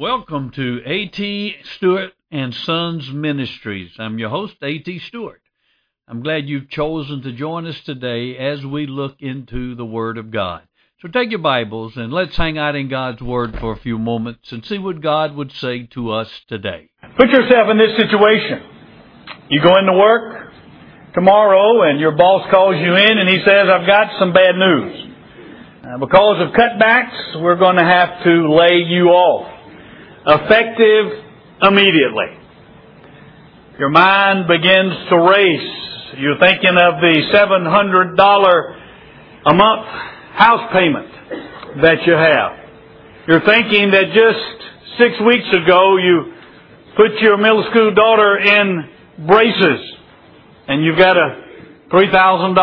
Welcome to A.T. Stewart and Sons Ministries. I'm your host, A.T. Stewart. I'm glad you've chosen to join us today as we look into the Word of God. So take your Bibles and let's hang out in God's Word for a few moments and see what God would say to us today. Put yourself in this situation. You go into work tomorrow and your boss calls you in and he says, I've got some bad news. Uh, because of cutbacks, we're going to have to lay you off. Effective immediately. Your mind begins to race. You're thinking of the $700 a month house payment that you have. You're thinking that just six weeks ago you put your middle school daughter in braces and you've got a $3,000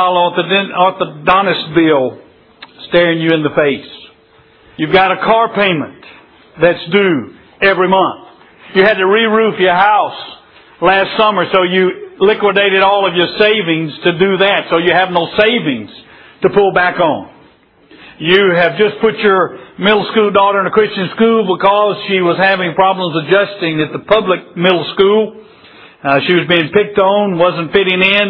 orthodontist bill staring you in the face. You've got a car payment that's due every month. You had to re-roof your house last summer, so you liquidated all of your savings to do that, so you have no savings to pull back on. You have just put your middle school daughter in a Christian school because she was having problems adjusting at the public middle school. Uh, she was being picked on, wasn't fitting in.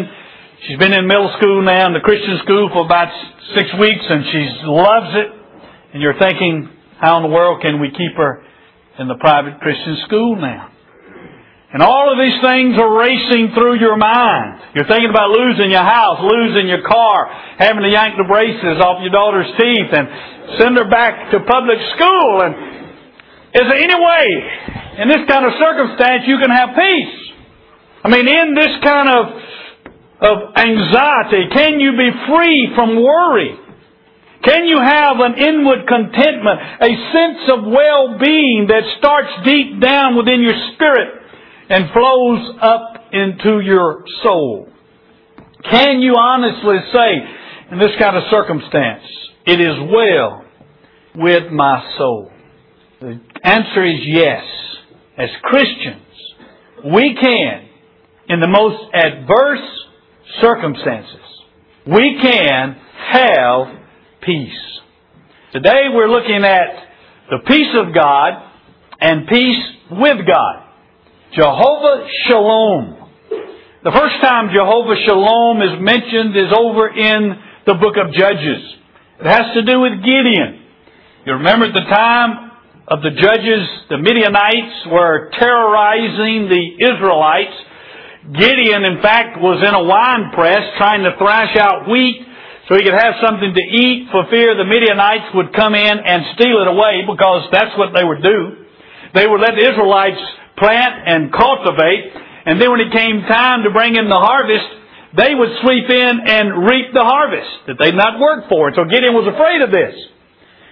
She's been in middle school now, in the Christian school for about six weeks, and she loves it. And you're thinking, how in the world can we keep her in the private Christian school now? And all of these things are racing through your mind. You're thinking about losing your house, losing your car, having to yank the braces off your daughter's teeth and send her back to public school. And is there any way in this kind of circumstance you can have peace? I mean, in this kind of, of anxiety, can you be free from worry? Can you have an inward contentment, a sense of well-being that starts deep down within your spirit and flows up into your soul. Can you honestly say, in this kind of circumstance, it is well with my soul? The answer is yes. As Christians, we can, in the most adverse circumstances, we can have peace. Today we're looking at the peace of God and peace with God. Jehovah Shalom. The first time Jehovah Shalom is mentioned is over in the book of Judges. It has to do with Gideon. You remember at the time of the Judges, the Midianites were terrorizing the Israelites. Gideon, in fact, was in a wine press trying to thrash out wheat so he could have something to eat for fear the Midianites would come in and steal it away because that's what they would do. They would let the Israelites plant and cultivate. And then when it came time to bring in the harvest, they would sweep in and reap the harvest that they'd not worked for. So Gideon was afraid of this.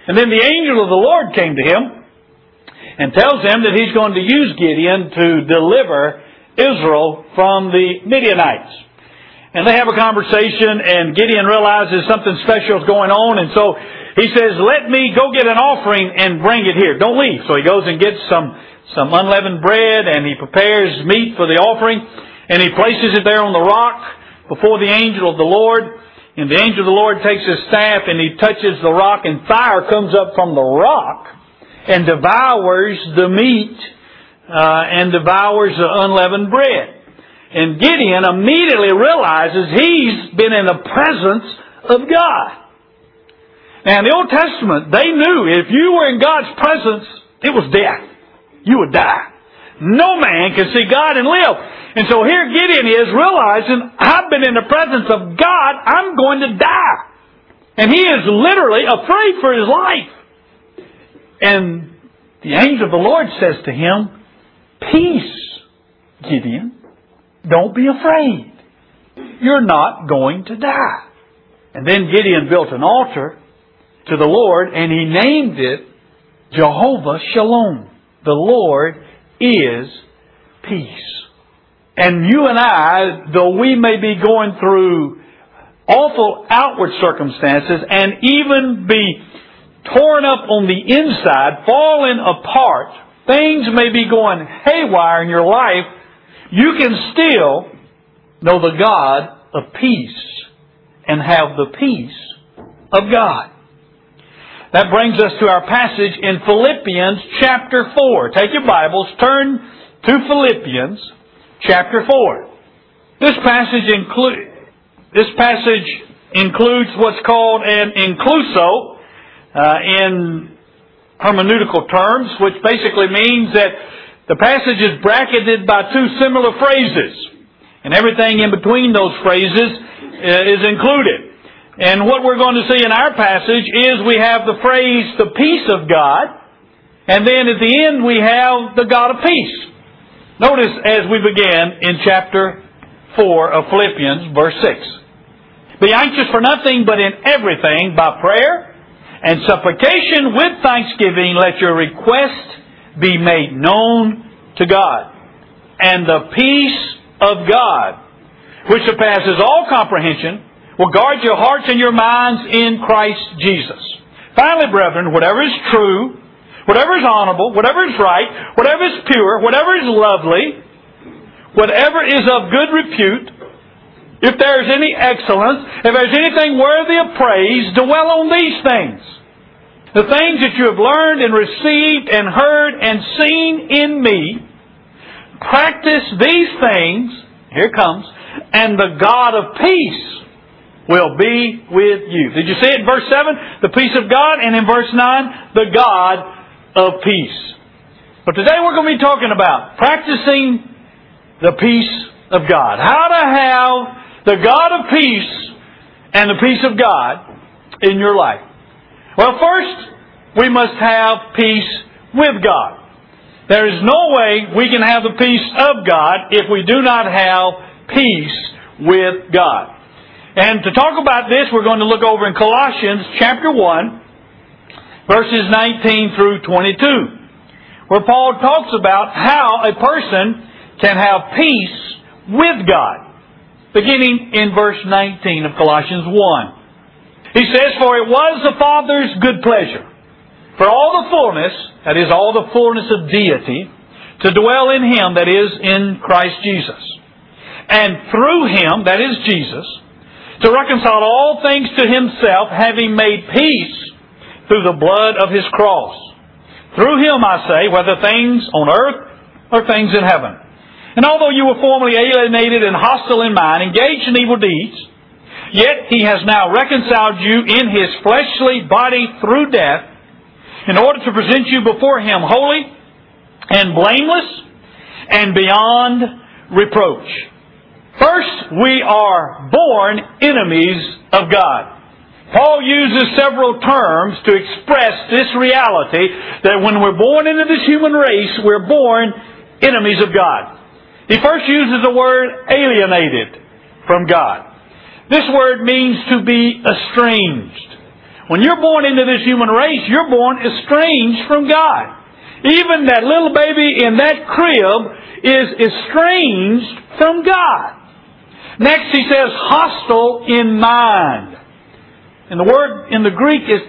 And then the angel of the Lord came to him and tells him that he's going to use Gideon to deliver Israel from the Midianites. And they have a conversation and Gideon realizes something special is going on and so he says, let me go get an offering and bring it here. Don't leave. So he goes and gets some some unleavened bread and he prepares meat for the offering and he places it there on the rock before the angel of the Lord. And the angel of the Lord takes his staff and he touches the rock and fire comes up from the rock and devours the meat uh, and devours the unleavened bread. And Gideon immediately realizes he's been in the presence of God. Now in the Old Testament, they knew if you were in God's presence, it was death you would die. No man can see God and live. And so here Gideon is realizing, I've been in the presence of God, I'm going to die. And he is literally afraid for his life. And the angel of the Lord says to him, Peace, Gideon. Don't be afraid. You're not going to die. And then Gideon built an altar to the Lord and he named it Jehovah Shalom. The Lord is peace. And you and I, though we may be going through awful outward circumstances and even be torn up on the inside, falling apart, things may be going haywire in your life, you can still know the God of peace and have the peace of God. That brings us to our passage in Philippians chapter 4. Take your Bibles, turn to Philippians chapter 4. This passage include, this passage includes what's called an inclusio uh, in hermeneutical terms, which basically means that the passage is bracketed by two similar phrases, and everything in between those phrases uh, is included. And what we're going to see in our passage is we have the phrase, the peace of God, and then at the end we have the God of peace. Notice as we begin in chapter 4 of Philippians, verse 6. Be anxious for nothing, but in everything, by prayer and supplication with thanksgiving, let your request be made known to God. And the peace of God, which surpasses all comprehension, will guard your hearts and your minds in Christ Jesus. Finally, brethren, whatever is true, whatever is honorable, whatever is right, whatever is pure, whatever is lovely, whatever is of good repute, if there is any excellence, if there's anything worthy of praise, dwell on these things. The things that you have learned and received and heard and seen in me, practice these things, here comes, and the God of peace will be with you. Did you see it in verse 7? The peace of God, and in verse 9, the God of peace. But today we're going to be talking about practicing the peace of God. How to have the God of peace and the peace of God in your life. Well, first, we must have peace with God. There is no way we can have the peace of God if we do not have peace with God. And to talk about this, we're going to look over in Colossians chapter 1, verses 19 through 22, where Paul talks about how a person can have peace with God. Beginning in verse 19 of Colossians 1. He says, For it was the Father's good pleasure for all the fullness, that is, all the fullness of deity, to dwell in Him, that is, in Christ Jesus. And through Him, that is Jesus, to reconcile all things to himself, having made peace through the blood of his cross. Through him, I say, whether things on earth or things in heaven. And although you were formerly alienated and hostile in mind, engaged in evil deeds, yet he has now reconciled you in his fleshly body through death, in order to present you before him holy and blameless and beyond reproach. First, we are born enemies of God. Paul uses several terms to express this reality that when we're born into this human race, we're born enemies of God. He first uses the word alienated from God. This word means to be estranged. When you're born into this human race, you're born estranged from God. Even that little baby in that crib is estranged from God. Next, he says, hostile in mind. And the word in the Greek is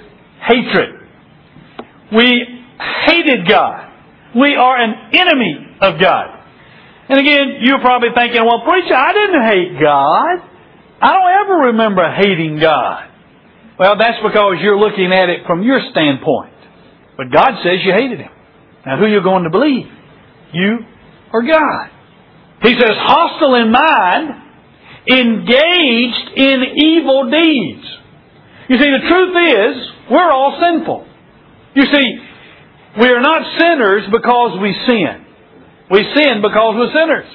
hatred. We hated God. We are an enemy of God. And again, you're probably thinking, well, preacher, I didn't hate God. I don't ever remember hating God. Well, that's because you're looking at it from your standpoint. But God says you hated Him. Now, who are you going to believe? You or God? He says, hostile in mind, engaged in evil deeds. You see, the truth is, we're all sinful. You see, we are not sinners because we sin. We sin because we're sinners.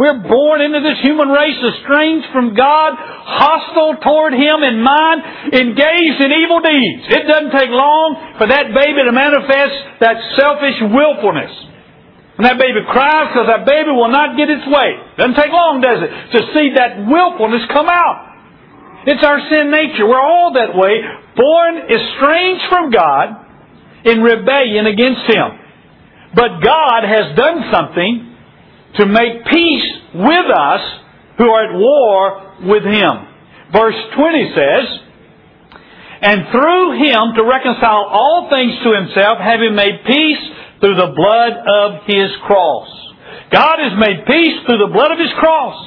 We're born into this human race estranged from God, hostile toward Him in mind, engaged in evil deeds. It doesn't take long for that baby to manifest that selfish willfulness. And that baby cries because that baby will not get its way. Doesn't take long, does it, to see that willfulness come out. It's our sin nature. We're all that way, born estranged from God in rebellion against Him. But God has done something to make peace with us who are at war with Him. Verse 20 says, And through Him to reconcile all things to Himself, having made peace through the blood of His cross. God has made peace through the blood of His cross.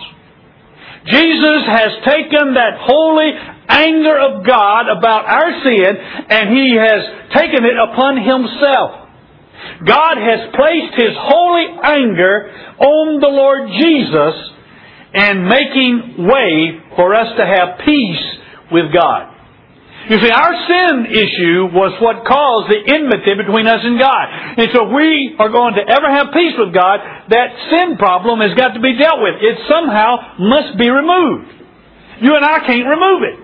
Jesus has taken that holy anger of God about our sin, and He has taken it upon Himself. God has placed His holy anger on the Lord Jesus and making way for us to have peace with God. You see, our sin issue was what caused the enmity between us and God. And so we are going to ever have peace with God, that sin problem has got to be dealt with. It somehow must be removed. You and I can't remove it.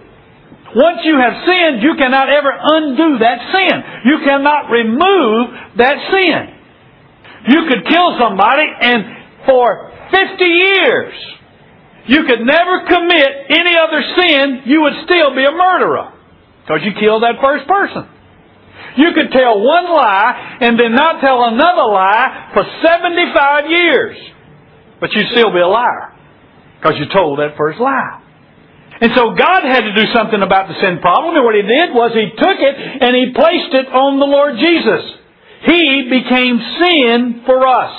Once you have sinned, you cannot ever undo that sin. You cannot remove that sin. You could kill somebody and for 50 years, you could never commit any other sin, you would still be a murderer. Because you killed that first person. You could tell one lie and then not tell another lie for 75 years. But you'd still be a liar. Because you told that first lie. And so God had to do something about the sin problem, and what He did was He took it and He placed it on the Lord Jesus. He became sin for us.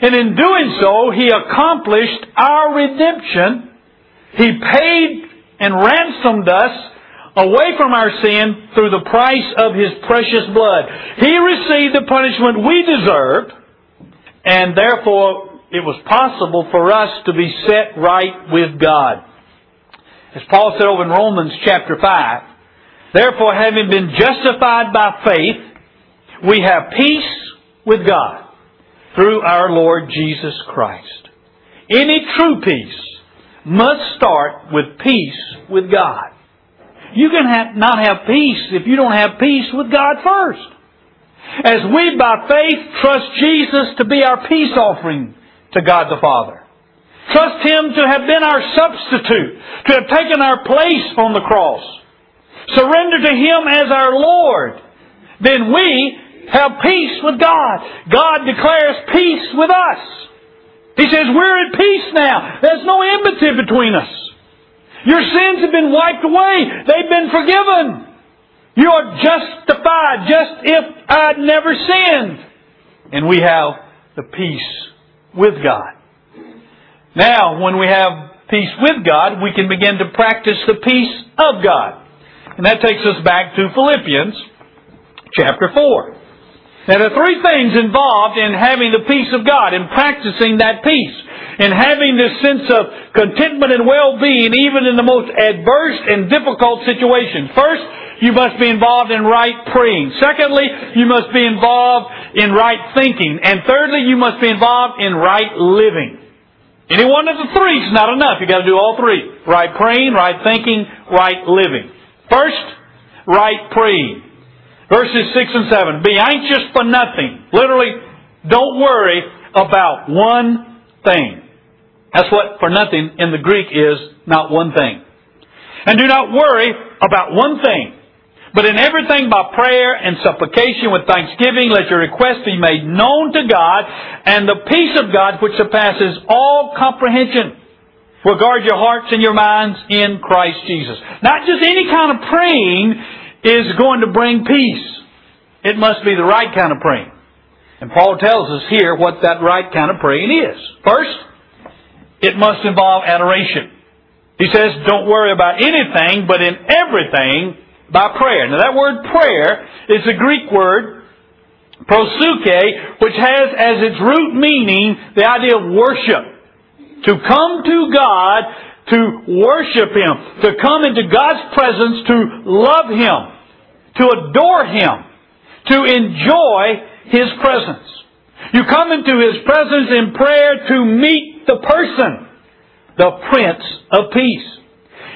And in doing so, He accomplished our redemption. He paid and ransomed us away from our sin through the price of His precious blood. He received the punishment we deserved, and therefore it was possible for us to be set right with God. As Paul said over in Romans chapter 5, therefore having been justified by faith, we have peace with God through our Lord Jesus Christ. Any true peace must start with peace with God. You can have, not have peace if you don't have peace with God first. As we by faith trust Jesus to be our peace offering to God the Father. Trust Him to have been our substitute, to have taken our place on the cross. Surrender to Him as our Lord. Then we have peace with God. God declares peace with us. He says, we're at peace now. There's no enmity between us. Your sins have been wiped away. They've been forgiven. You are justified just if I'd never sinned. And we have the peace with God. Now, when we have peace with God, we can begin to practice the peace of God. And that takes us back to Philippians chapter 4. Now, there are three things involved in having the peace of God, in practicing that peace, in having this sense of contentment and well-being even in the most adverse and difficult situations. First, you must be involved in right praying. Secondly, you must be involved in right thinking. And thirdly, you must be involved in right living. Any one of the three is not enough. You've got to do all three. Right praying, right thinking, right living. First, right praying. Verses 6 and 7. Be anxious for nothing. Literally, don't worry about one thing. That's what for nothing in the Greek is not one thing. And do not worry about one thing. But in everything by prayer and supplication with thanksgiving, let your requests be made known to God, and the peace of God which surpasses all comprehension will guard your hearts and your minds in Christ Jesus. Not just any kind of praying is going to bring peace. It must be the right kind of praying. And Paul tells us here what that right kind of praying is. First, it must involve adoration. He says, don't worry about anything, but in everything, by prayer. Now that word prayer is a Greek word, prosuke, which has as its root meaning the idea of worship. To come to God, to worship Him, to come into God's presence, to love Him, to adore Him, to enjoy His presence. You come into His presence in prayer to meet the person, the Prince of Peace.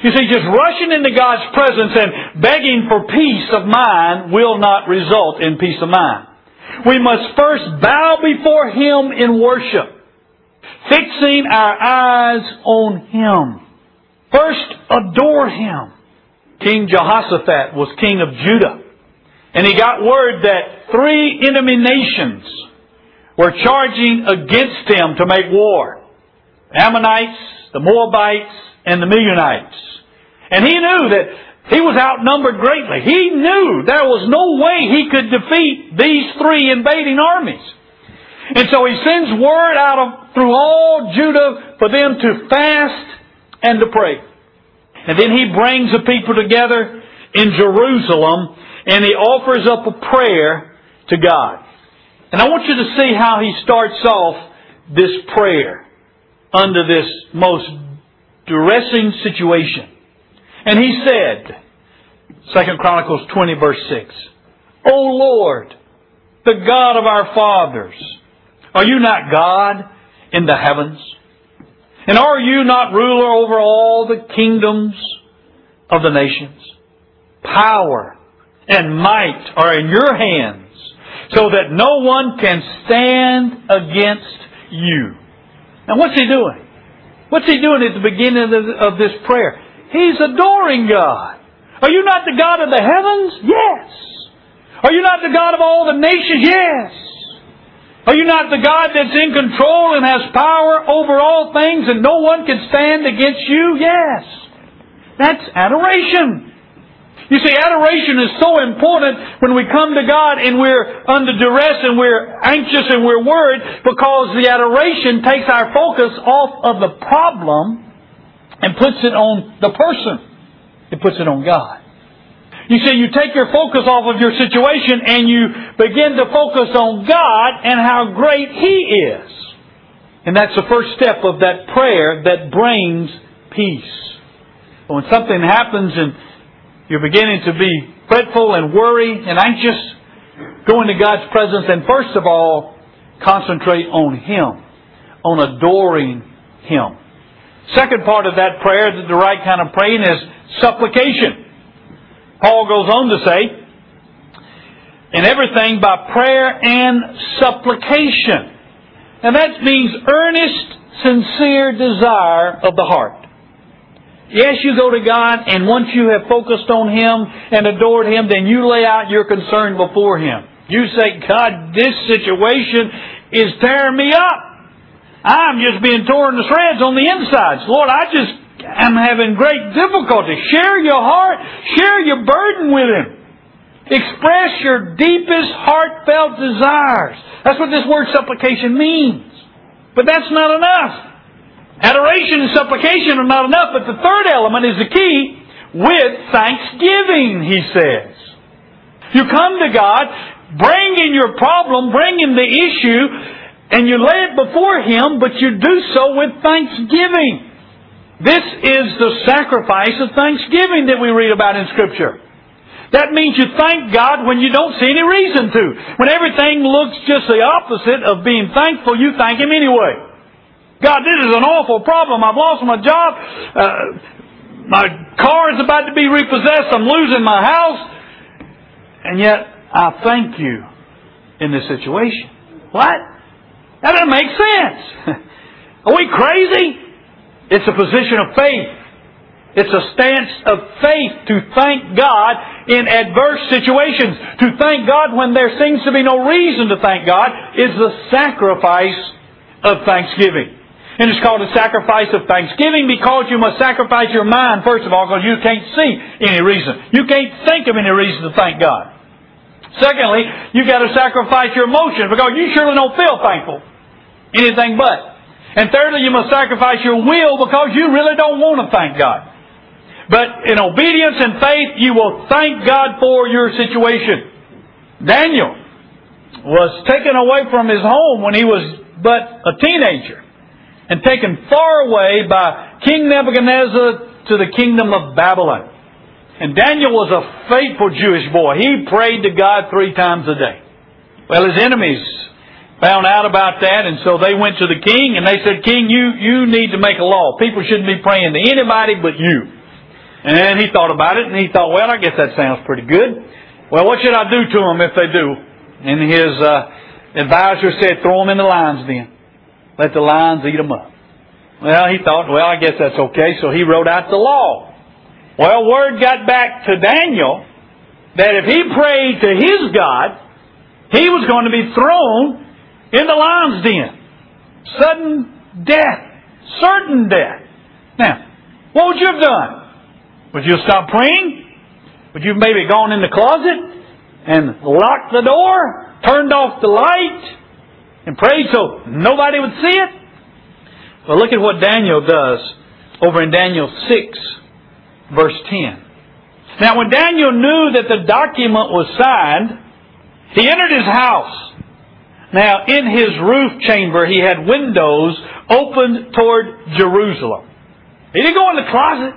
You see, just rushing into God's presence and begging for peace of mind will not result in peace of mind. We must first bow before Him in worship, fixing our eyes on Him. First, adore Him. King Jehoshaphat was king of Judah, and he got word that three enemy nations were charging against him to make war. The Ammonites, the Moabites, and the Midianites. And he knew that he was outnumbered greatly. He knew there was no way he could defeat these three invading armies. And so he sends word out of, through all Judah for them to fast and to pray. And then he brings the people together in Jerusalem and he offers up a prayer to God. And I want you to see how he starts off this prayer under this most distressing situation. And he said, Second Chronicles 20 verse 6, O Lord, the God of our fathers, are you not God in the heavens? And are you not ruler over all the kingdoms of the nations? Power and might are in your hands, so that no one can stand against you. Now what's he doing? What's he doing at the beginning of this prayer? He's adoring God. Are you not the God of the heavens? Yes. Are you not the God of all the nations? Yes. Are you not the God that's in control and has power over all things and no one can stand against you? Yes. That's adoration. You see, adoration is so important when we come to God and we're under duress and we're anxious and we're worried because the adoration takes our focus off of the problem and puts it on the person. It puts it on God. You see, you take your focus off of your situation and you begin to focus on God and how great He is. And that's the first step of that prayer that brings peace. When something happens and you're beginning to be fretful and worried and anxious, go into God's presence and first of all, concentrate on Him, on adoring Him. Second part of that prayer, the right kind of praying is supplication. Paul goes on to say, in everything by prayer and supplication. And that means earnest, sincere desire of the heart. Yes, you go to God, and once you have focused on Him and adored Him, then you lay out your concern before Him. You say, God, this situation is tearing me up. I'm just being torn to shreds on the insides. Lord, I just am having great difficulty. Share your heart. Share your burden with Him. Express your deepest heartfelt desires. That's what this word supplication means. But that's not enough. Adoration and supplication are not enough, but the third element is the key with thanksgiving, he says. You come to God, bring in your problem, bring in the issue, and you lay it before Him, but you do so with thanksgiving. This is the sacrifice of thanksgiving that we read about in Scripture. That means you thank God when you don't see any reason to. When everything looks just the opposite of being thankful, you thank Him anyway. God, this is an awful problem. I've lost my job. Uh, my car is about to be repossessed. I'm losing my house. And yet, I thank you in this situation. What? That doesn't make sense. Are we crazy? It's a position of faith. It's a stance of faith to thank God in adverse situations. To thank God when there seems to be no reason to thank God is the sacrifice of thanksgiving. And it's called a sacrifice of thanksgiving because you must sacrifice your mind, first of all, because you can't see any reason. You can't think of any reason to thank God. Secondly, you've got to sacrifice your emotions because you surely don't feel thankful. Anything but. And thirdly, you must sacrifice your will because you really don't want to thank God. But in obedience and faith, you will thank God for your situation. Daniel was taken away from his home when he was but a teenager and taken far away by King Nebuchadnezzar to the kingdom of Babylon. And Daniel was a faithful Jewish boy. He prayed to God three times a day. Well, his enemies found out about that, and so they went to the king and they said, King, you, you need to make a law. People shouldn't be praying to anybody but you. And he thought about it and he thought, well, I guess that sounds pretty good. Well, what should I do to them if they do? And his uh, advisor said, throw them in the lions den. Let the lions eat them up. Well, he thought, well, I guess that's okay, so he wrote out the law. Well, word got back to Daniel that if he prayed to his God, he was going to be thrown in the lion's den. Sudden death. Certain death. Now, what would you have done? Would you have stopped praying? Would you have maybe gone in the closet and locked the door, turned off the light, and prayed so nobody would see it? Well, look at what Daniel does over in Daniel 6 verse 10. Now when Daniel knew that the document was signed, he entered his house. Now in his roof chamber he had windows opened toward Jerusalem. He didn't go in the closet.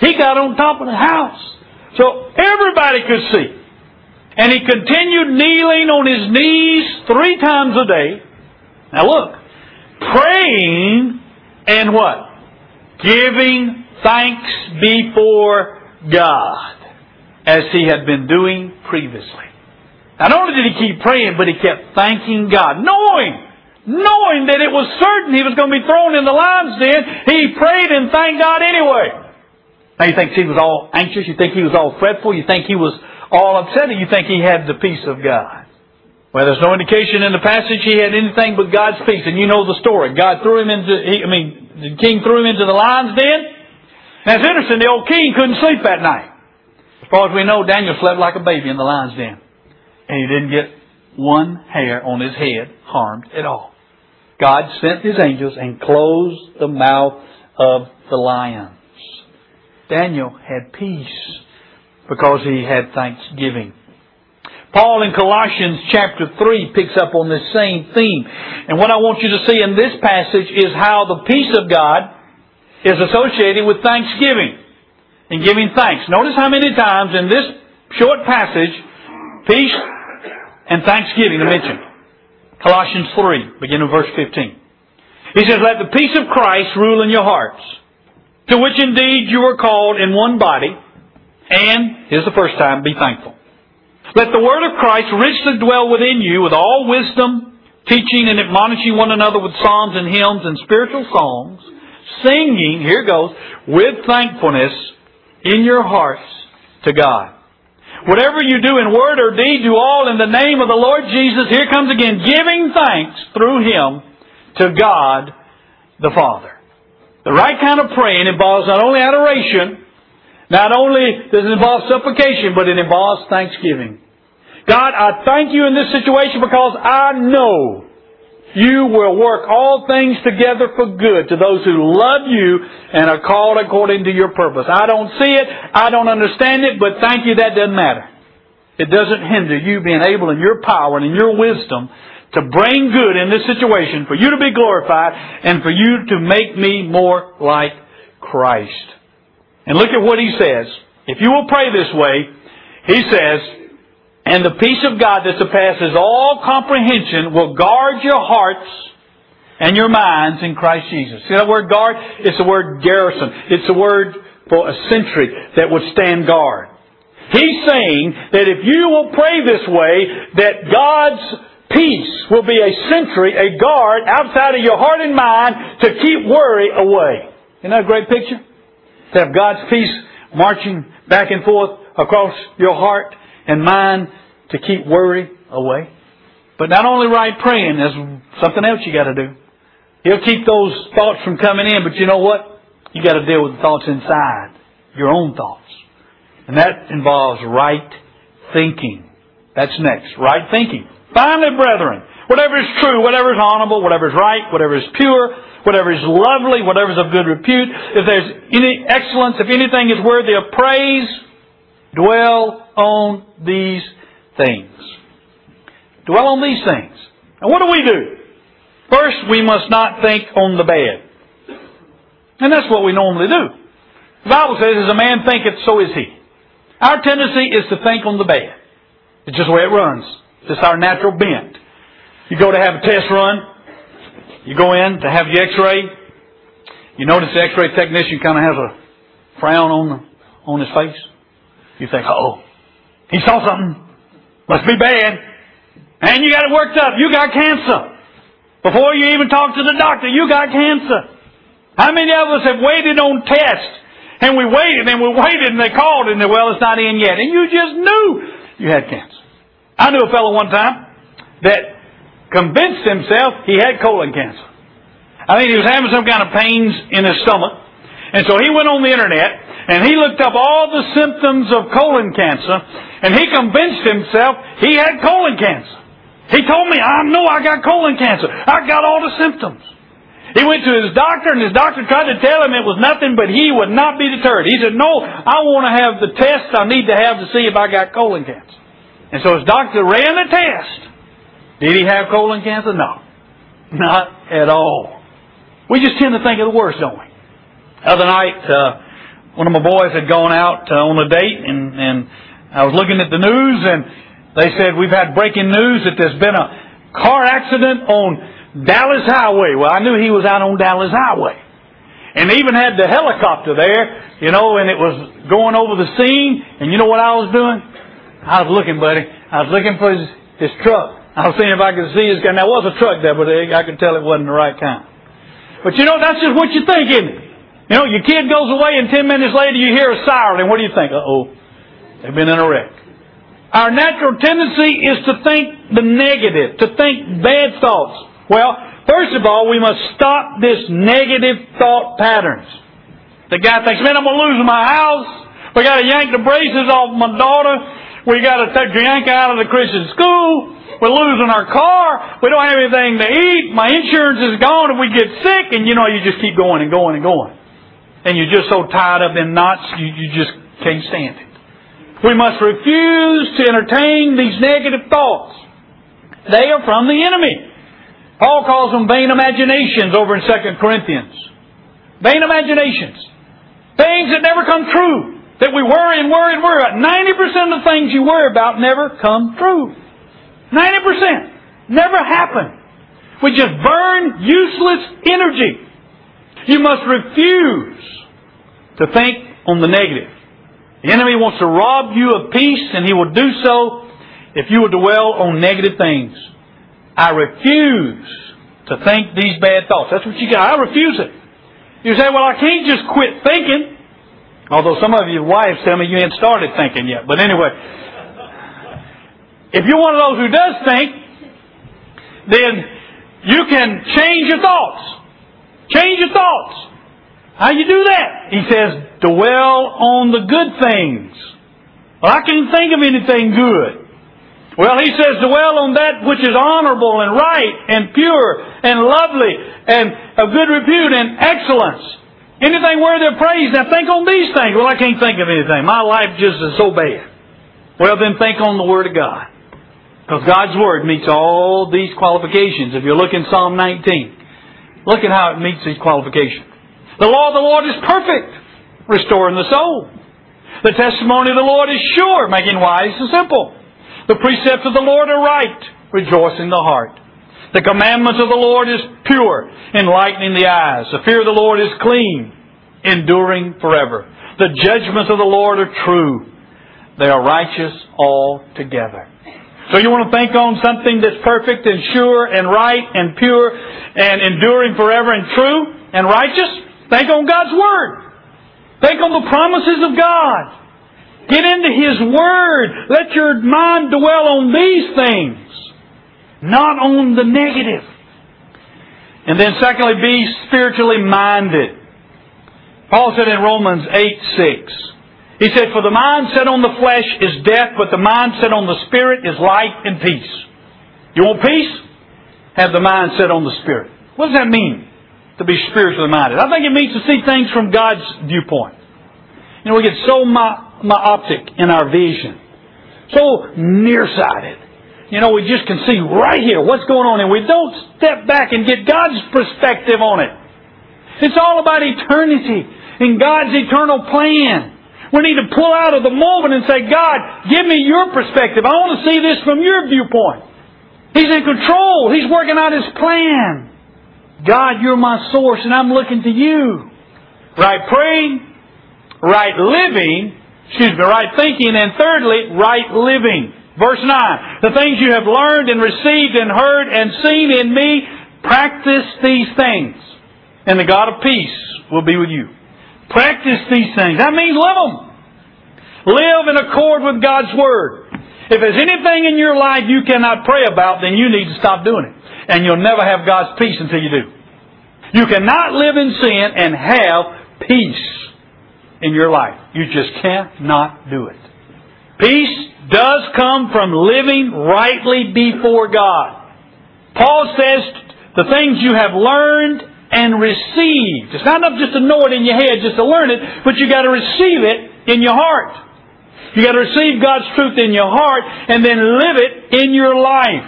He got on top of the house. So everybody could see. And he continued kneeling on his knees three times a day. Now look, praying and what? Giving thanks before God as he had been doing previously. Not only did he keep praying, but he kept thanking God, knowing, knowing that it was certain he was going to be thrown in the lion's den. He prayed and thanked God anyway. Now you think he was all anxious? You think he was all fretful? You think he was all upset? Or you think he had the peace of God? Well, there's no indication in the passage he had anything but God's peace. And you know the story. God threw him into, he, I mean, the king threw him into the lion's den. Now it's interesting, the old king couldn't sleep that night. As far as we know, Daniel slept like a baby in the lion's den. And he didn't get one hair on his head harmed at all. God sent his angels and closed the mouth of the lions. Daniel had peace because he had thanksgiving. Paul in Colossians chapter 3 picks up on this same theme. And what I want you to see in this passage is how the peace of God is associated with thanksgiving and giving thanks. Notice how many times in this short passage, peace and thanksgiving are mentioned. Colossians 3, beginning verse 15. He says, Let the peace of Christ rule in your hearts to which indeed you are called in one body, and, here's the first time, be thankful. Let the word of Christ richly dwell within you with all wisdom, teaching and admonishing one another with psalms and hymns and spiritual songs, singing, here goes, with thankfulness in your hearts to God. Whatever you do in word or deed, do all in the name of the Lord Jesus. Here comes again, giving thanks through Him to God the Father. The right kind of praying involves not only adoration, not only does it involve supplication, but it involves thanksgiving. God, I thank you in this situation because I know you will work all things together for good to those who love you and are called according to your purpose. I don't see it, I don't understand it, but thank you, that doesn't matter. It doesn't hinder you being able in your power and in your wisdom to bring good in this situation, for you to be glorified, and for you to make me more like Christ. And look at what he says. If you will pray this way, he says, and the peace of God that surpasses all comprehension will guard your hearts and your minds in Christ Jesus. See that word guard? It's the word garrison. It's the word for a sentry that would stand guard. He's saying that if you will pray this way, that God's Peace will be a sentry, a guard outside of your heart and mind to keep worry away. Isn't that a great picture? To have God's peace marching back and forth across your heart and mind to keep worry away. But not only right praying, there's something else you gotta do. He'll keep those thoughts from coming in, but you know what? You gotta deal with the thoughts inside. Your own thoughts. And that involves right thinking. That's next. Right thinking. Finally, brethren, whatever is true, whatever is honorable, whatever is right, whatever is pure, whatever is lovely, whatever is of good repute, if there's any excellence, if anything is worthy of praise, dwell on these things. Dwell on these things. And what do we do? First, we must not think on the bad. And that's what we normally do. The Bible says, as a man thinketh, so is he. Our tendency is to think on the bad. It's just the way it runs. It's our natural bent. You go to have a test run. You go in to have the x-ray. You notice the x-ray technician kind of has a frown on, the, on his face. You think, oh, he saw something. Must be bad. And you got it worked up. You got cancer. Before you even talk to the doctor, you got cancer. How many of us have waited on tests? And we waited and we waited and they called and they, well, it's not in yet. And you just knew you had cancer. I knew a fellow one time that convinced himself he had colon cancer. I think he was having some kind of pains in his stomach. And so he went on the internet and he looked up all the symptoms of colon cancer and he convinced himself he had colon cancer. He told me, I know I got colon cancer. I got all the symptoms. He went to his doctor and his doctor tried to tell him it was nothing, but he would not be deterred. He said, no, I want to have the test I need to have to see if I got colon cancer. And so his doctor ran the test. Did he have colon cancer? No. Not at all. We just tend to think of the worst, don't we? Other night, uh, one of my boys had gone out uh, on a date and, and I was looking at the news and they said we've had breaking news that there's been a car accident on Dallas Highway. Well, I knew he was out on Dallas Highway. And they even had the helicopter there, you know, and it was going over the scene. And you know what I was doing? I was looking, buddy. I was looking for his, his truck. I was seeing if I could see his car. Now, there was a truck there, but I could tell it wasn't the right kind. But you know, that's just what you think, isn't it? You know, your kid goes away and ten minutes later you hear a siren, and what do you think? Uh-oh, they've been in a wreck. Our natural tendency is to think the negative, to think bad thoughts. Well, first of all, we must stop this negative thought patterns. The guy thinks, man, I'm going to lose my house. We got to yank the braces off my daughter. We got to take yank out of the Christian school. We're losing our car. We don't have anything to eat. My insurance is gone if we get sick. And you know, you just keep going and going and going. And you're just so tied up in knots, you, you just can't stand it. We must refuse to entertain these negative thoughts. They are from the enemy. Paul calls them vain imaginations over in 2 Corinthians. Vain imaginations. Things that never come true. That we worry and worry and worry about. 90% of the things you worry about never come true. 90%. Never happen. We just burn useless energy. You must refuse to think on the negative. The enemy wants to rob you of peace, and he will do so if you will dwell on negative things. I refuse to think these bad thoughts. That's what you got. I refuse it. You say, well, I can't just quit thinking. Although some of your wives tell me you ain't started thinking yet. But anyway, if you're one of those who does think, then you can change your thoughts. Change your thoughts. How you do that? He says, dwell on the good things. Well, I can't think of anything good. Well, he says, dwell on that which is honorable and right and pure and lovely and of good repute and excellence. Anything worthy of praise. Now think on these things. Well, I can't think of anything. My life just is so bad. Well, then think on the Word of God. Because God's Word meets all these qualifications. If you look in Psalm 19, look at how it meets these qualifications. The law of the Lord is perfect, restoring the soul. The testimony of the Lord is sure, making wise the simple. The precepts of the Lord are right, rejoicing the heart. The commandments of the Lord is pure, enlightening the eyes. The fear of the Lord is clean, enduring forever. The judgments of the Lord are true. They are righteous altogether. So you want to think on something that's perfect and sure and right and pure and enduring forever and true and righteous? Think on God's Word. Think on the promises of God. Get into His Word. Let your mind dwell on these things, not on the negative. And then secondly, be spiritually minded. Paul said in Romans 8, 6, he said, For the mind set on the flesh is death, but the mind set on the Spirit is life and peace. You want peace? Have the mind set on the Spirit. What does that mean, to be spiritually minded? I think it means to see things from God's viewpoint. You know, we get so my, myopic in our vision, so nearsighted. You know, we just can see right here what's going on, and we don't step back and get God's perspective on it. It's all about eternity and God's eternal plan. We need to pull out of the moment and say, God, give me your perspective. I want to see this from your viewpoint. He's in control. He's working out His plan. God, you're my source, and I'm looking to you. Right praying, right living, excuse me, right thinking, and thirdly, right living. Verse 9. The things you have learned and received and heard and seen in me, practice these things, and the God of peace will be with you. Practice these things. That means live them. Live in accord with God's Word. If there's anything in your life you cannot pray about, then you need to stop doing it. And you'll never have God's peace until you do. You cannot live in sin and have peace in your life. You just cannot do it. Peace does come from living rightly before God. Paul says the things you have learned and received. It's not enough just to know it in your head, just to learn it, but you got to receive it in your heart. You got to receive God's truth in your heart and then live it in your life.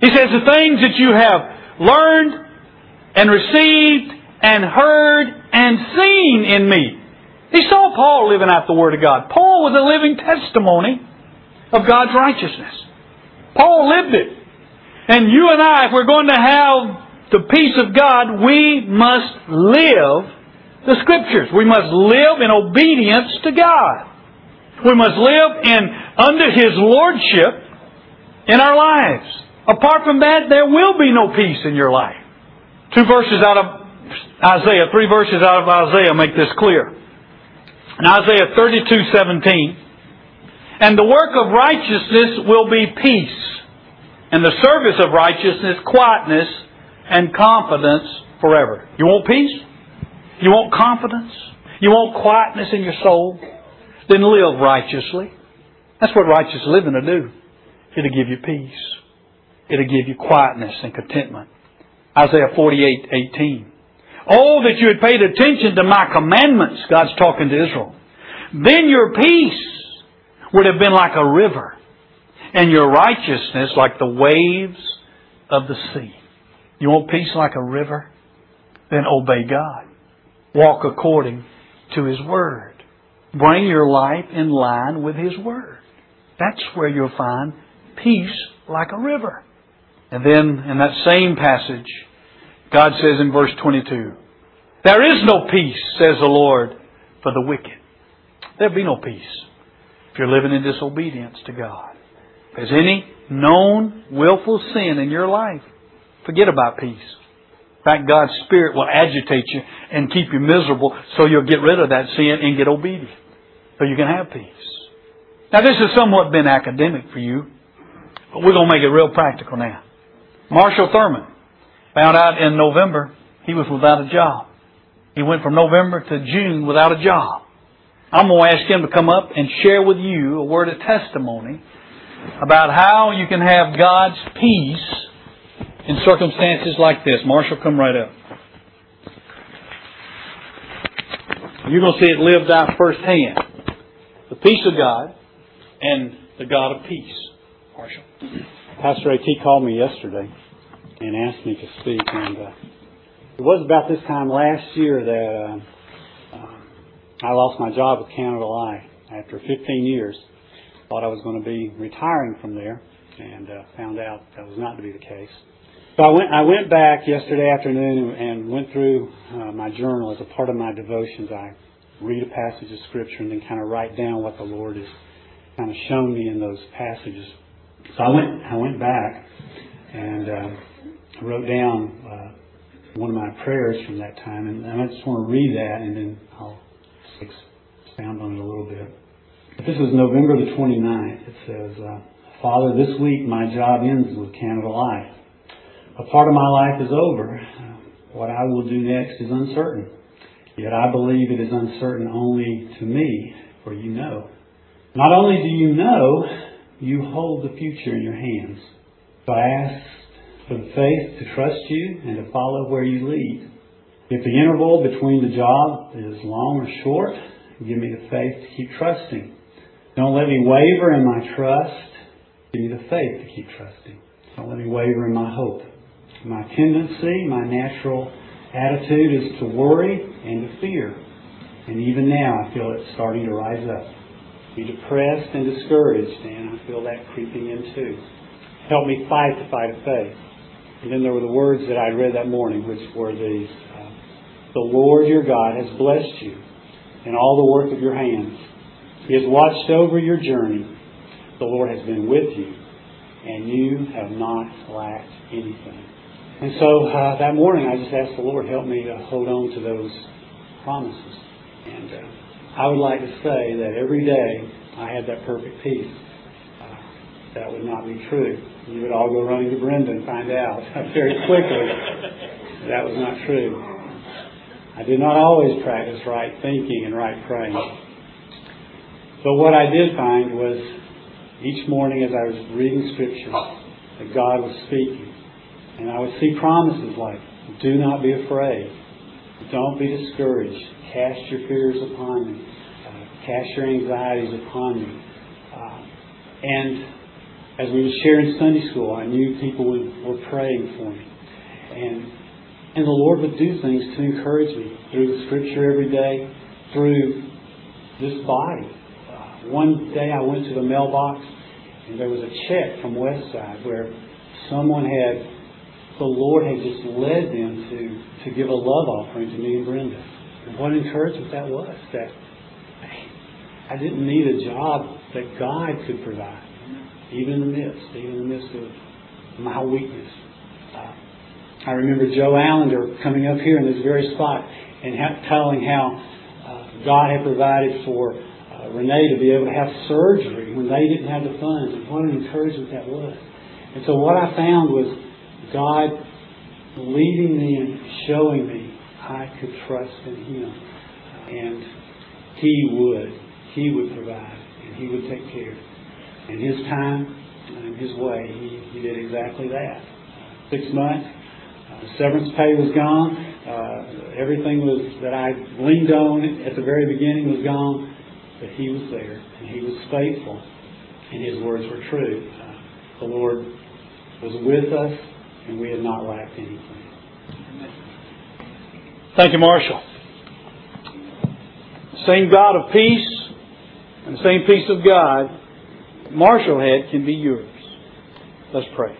He says the things that you have learned and received and heard and seen in me. He saw Paul living out the Word of God. Paul was a living testimony of God's righteousness. Paul lived it. And you and I, if we're going to have the peace of God, we must live the Scriptures. We must live in obedience to God. We must live in under His Lordship in our lives. Apart from that, there will be no peace in your life. Two verses out of Isaiah, three verses out of Isaiah make this clear. In Isaiah 32, 17, and the work of righteousness will be peace, and the service of righteousness, quietness, and confidence forever. You want peace? You want confidence? You want quietness in your soul? Then live righteously. That's what righteous living will do. It'll give you peace. It'll give you quietness and contentment. Isaiah 48, 18. Oh, that you had paid attention to my commandments, God's talking to Israel. Then your peace would have been like a river, and your righteousness like the waves of the sea. You want peace like a river? Then obey God. Walk according to His Word. Bring your life in line with His Word. That's where you'll find peace like a river. And then in that same passage, God says in verse 22, There is no peace, says the Lord, for the wicked. There'll be no peace if you're living in disobedience to God. If there's any known willful sin in your life, Forget about peace. In fact, God's Spirit will agitate you and keep you miserable so you'll get rid of that sin and get obedient. So you can have peace. Now this has somewhat been academic for you, but we're going to make it real practical now. Marshall Thurman found out in November he was without a job. He went from November to June without a job. I'm going to ask him to come up and share with you a word of testimony about how you can have God's peace in circumstances like this. Marshall, come right up. You're going to see it lived out firsthand. The peace of God and the God of peace. Marshall. Pastor A.T. called me yesterday and asked me to speak. And uh, it was about this time last year that uh, uh, I lost my job with Canada Life after 15 years. Thought I was going to be retiring from there and uh, found out that was not to be the case. So I went, I went back yesterday afternoon and went through uh, my journal as a part of my devotions. I read a passage of scripture and then kind of write down what the Lord has kind of shown me in those passages. So I went, I went back and uh, wrote down uh, one of my prayers from that time, and I just want to read that and then I'll expound on it a little bit. But this is November the 29th. It says, uh, Father, this week my job ends with Canada Life. A part of my life is over. What I will do next is uncertain. Yet I believe it is uncertain only to me, for you know. Not only do you know, you hold the future in your hands. So I ask for the faith to trust you and to follow where you lead. If the interval between the job is long or short, give me the faith to keep trusting. Don't let me waver in my trust. Give me the faith to keep trusting. Don't let me waver in my hope. My tendency, my natural attitude is to worry and to fear. And even now I feel it starting to rise up. Be depressed and discouraged, and I feel that creeping in too. Help me fight the fight of faith. And then there were the words that I read that morning, which were these uh, The Lord your God has blessed you in all the work of your hands. He has watched over your journey. The Lord has been with you, and you have not lacked anything. And so uh, that morning, I just asked the Lord, help me to hold on to those promises. And uh, I would like to say that every day I had that perfect peace. Uh, that would not be true. You would all go running to Brenda and find out very quickly that was not true. I did not always practice right thinking and right praying. But what I did find was each morning as I was reading Scripture, that God was speaking and I would see promises like Do not be afraid. Don't be discouraged. Cast your fears upon me. Uh, cast your anxieties upon me. Uh, and as we were sharing Sunday school, I knew people were praying for me. And, and the Lord would do things to encourage me through the scripture every day, through this body. Uh, one day I went to the mailbox and there was a check from Westside where someone had, the Lord had just led them to, to give a love offering to me and Brenda. And what encouragement that was, that I didn't need a job that God could provide, even in the midst, even in the midst of my weakness. Uh, I remember Joe Allender coming up here in this very spot and ha- telling how uh, God had provided for uh, Renee to be able to have surgery when they didn't have the funds, and what an encouragement that was. And so what I found was God leading me and showing me I could trust in Him, and He would, He would provide, and He would take care. In His time and His way, He, he did exactly that. Six months, uh, severance pay was gone. Uh, everything was that I leaned on at the very beginning was gone, but He was there and He was faithful, and His words were true. Uh, the Lord was with us, and we had not lacked anything. Thank you, Marshall. The same God of peace and the same peace of God Marshall had can be yours. Let's pray.